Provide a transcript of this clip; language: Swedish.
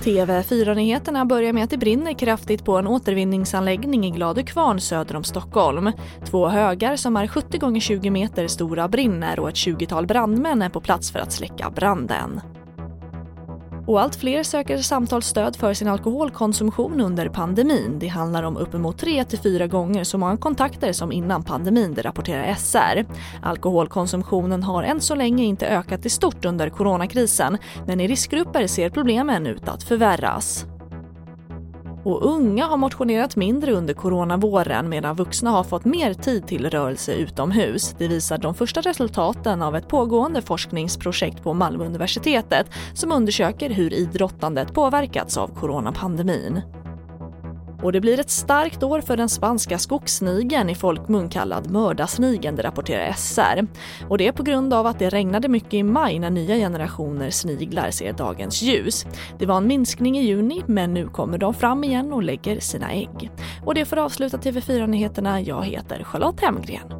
TV4-nyheterna börjar med att det brinner kraftigt på en återvinningsanläggning i Gladökvarn söder om Stockholm. Två högar som är 70 gånger 20 meter stora brinner och ett 20-tal brandmän är på plats för att släcka branden. Och allt fler söker samtalsstöd för sin alkoholkonsumtion under pandemin. Det handlar om uppemot 3 4 gånger så många kontakter som innan pandemin, det rapporterar SR. Alkoholkonsumtionen har än så länge inte ökat i stort under coronakrisen men i riskgrupper ser problemen ut att förvärras. Och unga har motionerat mindre under coronavåren medan vuxna har fått mer tid till rörelse utomhus. Det visar de första resultaten av ett pågående forskningsprojekt på Malmö universitetet som undersöker hur idrottandet påverkats av coronapandemin. Och det blir ett starkt år för den spanska skogssnigeln i folkmun kallad mördarsnigeln, det rapporterar SR. Och det är på grund av att det regnade mycket i maj när nya generationer sniglar ser dagens ljus. Det var en minskning i juni men nu kommer de fram igen och lägger sina ägg. Och det får avsluta TV4-nyheterna. Jag heter Charlotte Hemgren.